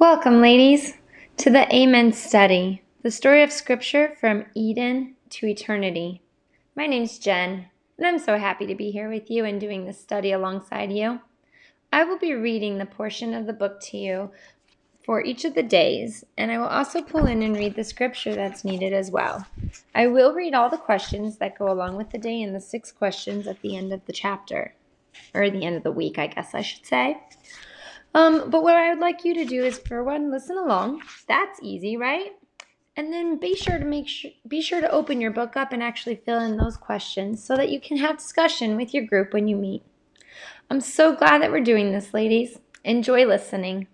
Welcome, ladies, to the Amen Study, the story of Scripture from Eden to eternity. My name's Jen, and I'm so happy to be here with you and doing this study alongside you. I will be reading the portion of the book to you for each of the days, and I will also pull in and read the scripture that's needed as well. I will read all the questions that go along with the day and the six questions at the end of the chapter, or the end of the week, I guess I should say. Um, but what I would like you to do is, for one, listen along. That's easy, right? And then be sure to make sure be sure to open your book up and actually fill in those questions so that you can have discussion with your group when you meet. I'm so glad that we're doing this, ladies. Enjoy listening.